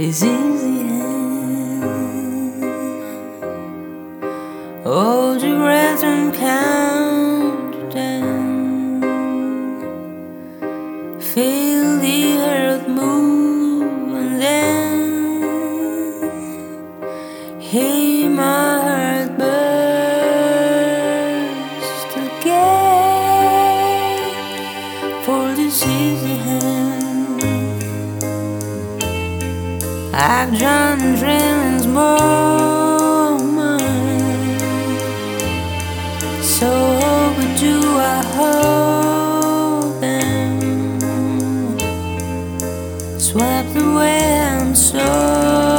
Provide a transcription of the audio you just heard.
is easy. Hold your breath and count. I drown dreams moment. So what do I hold? Swept away and so.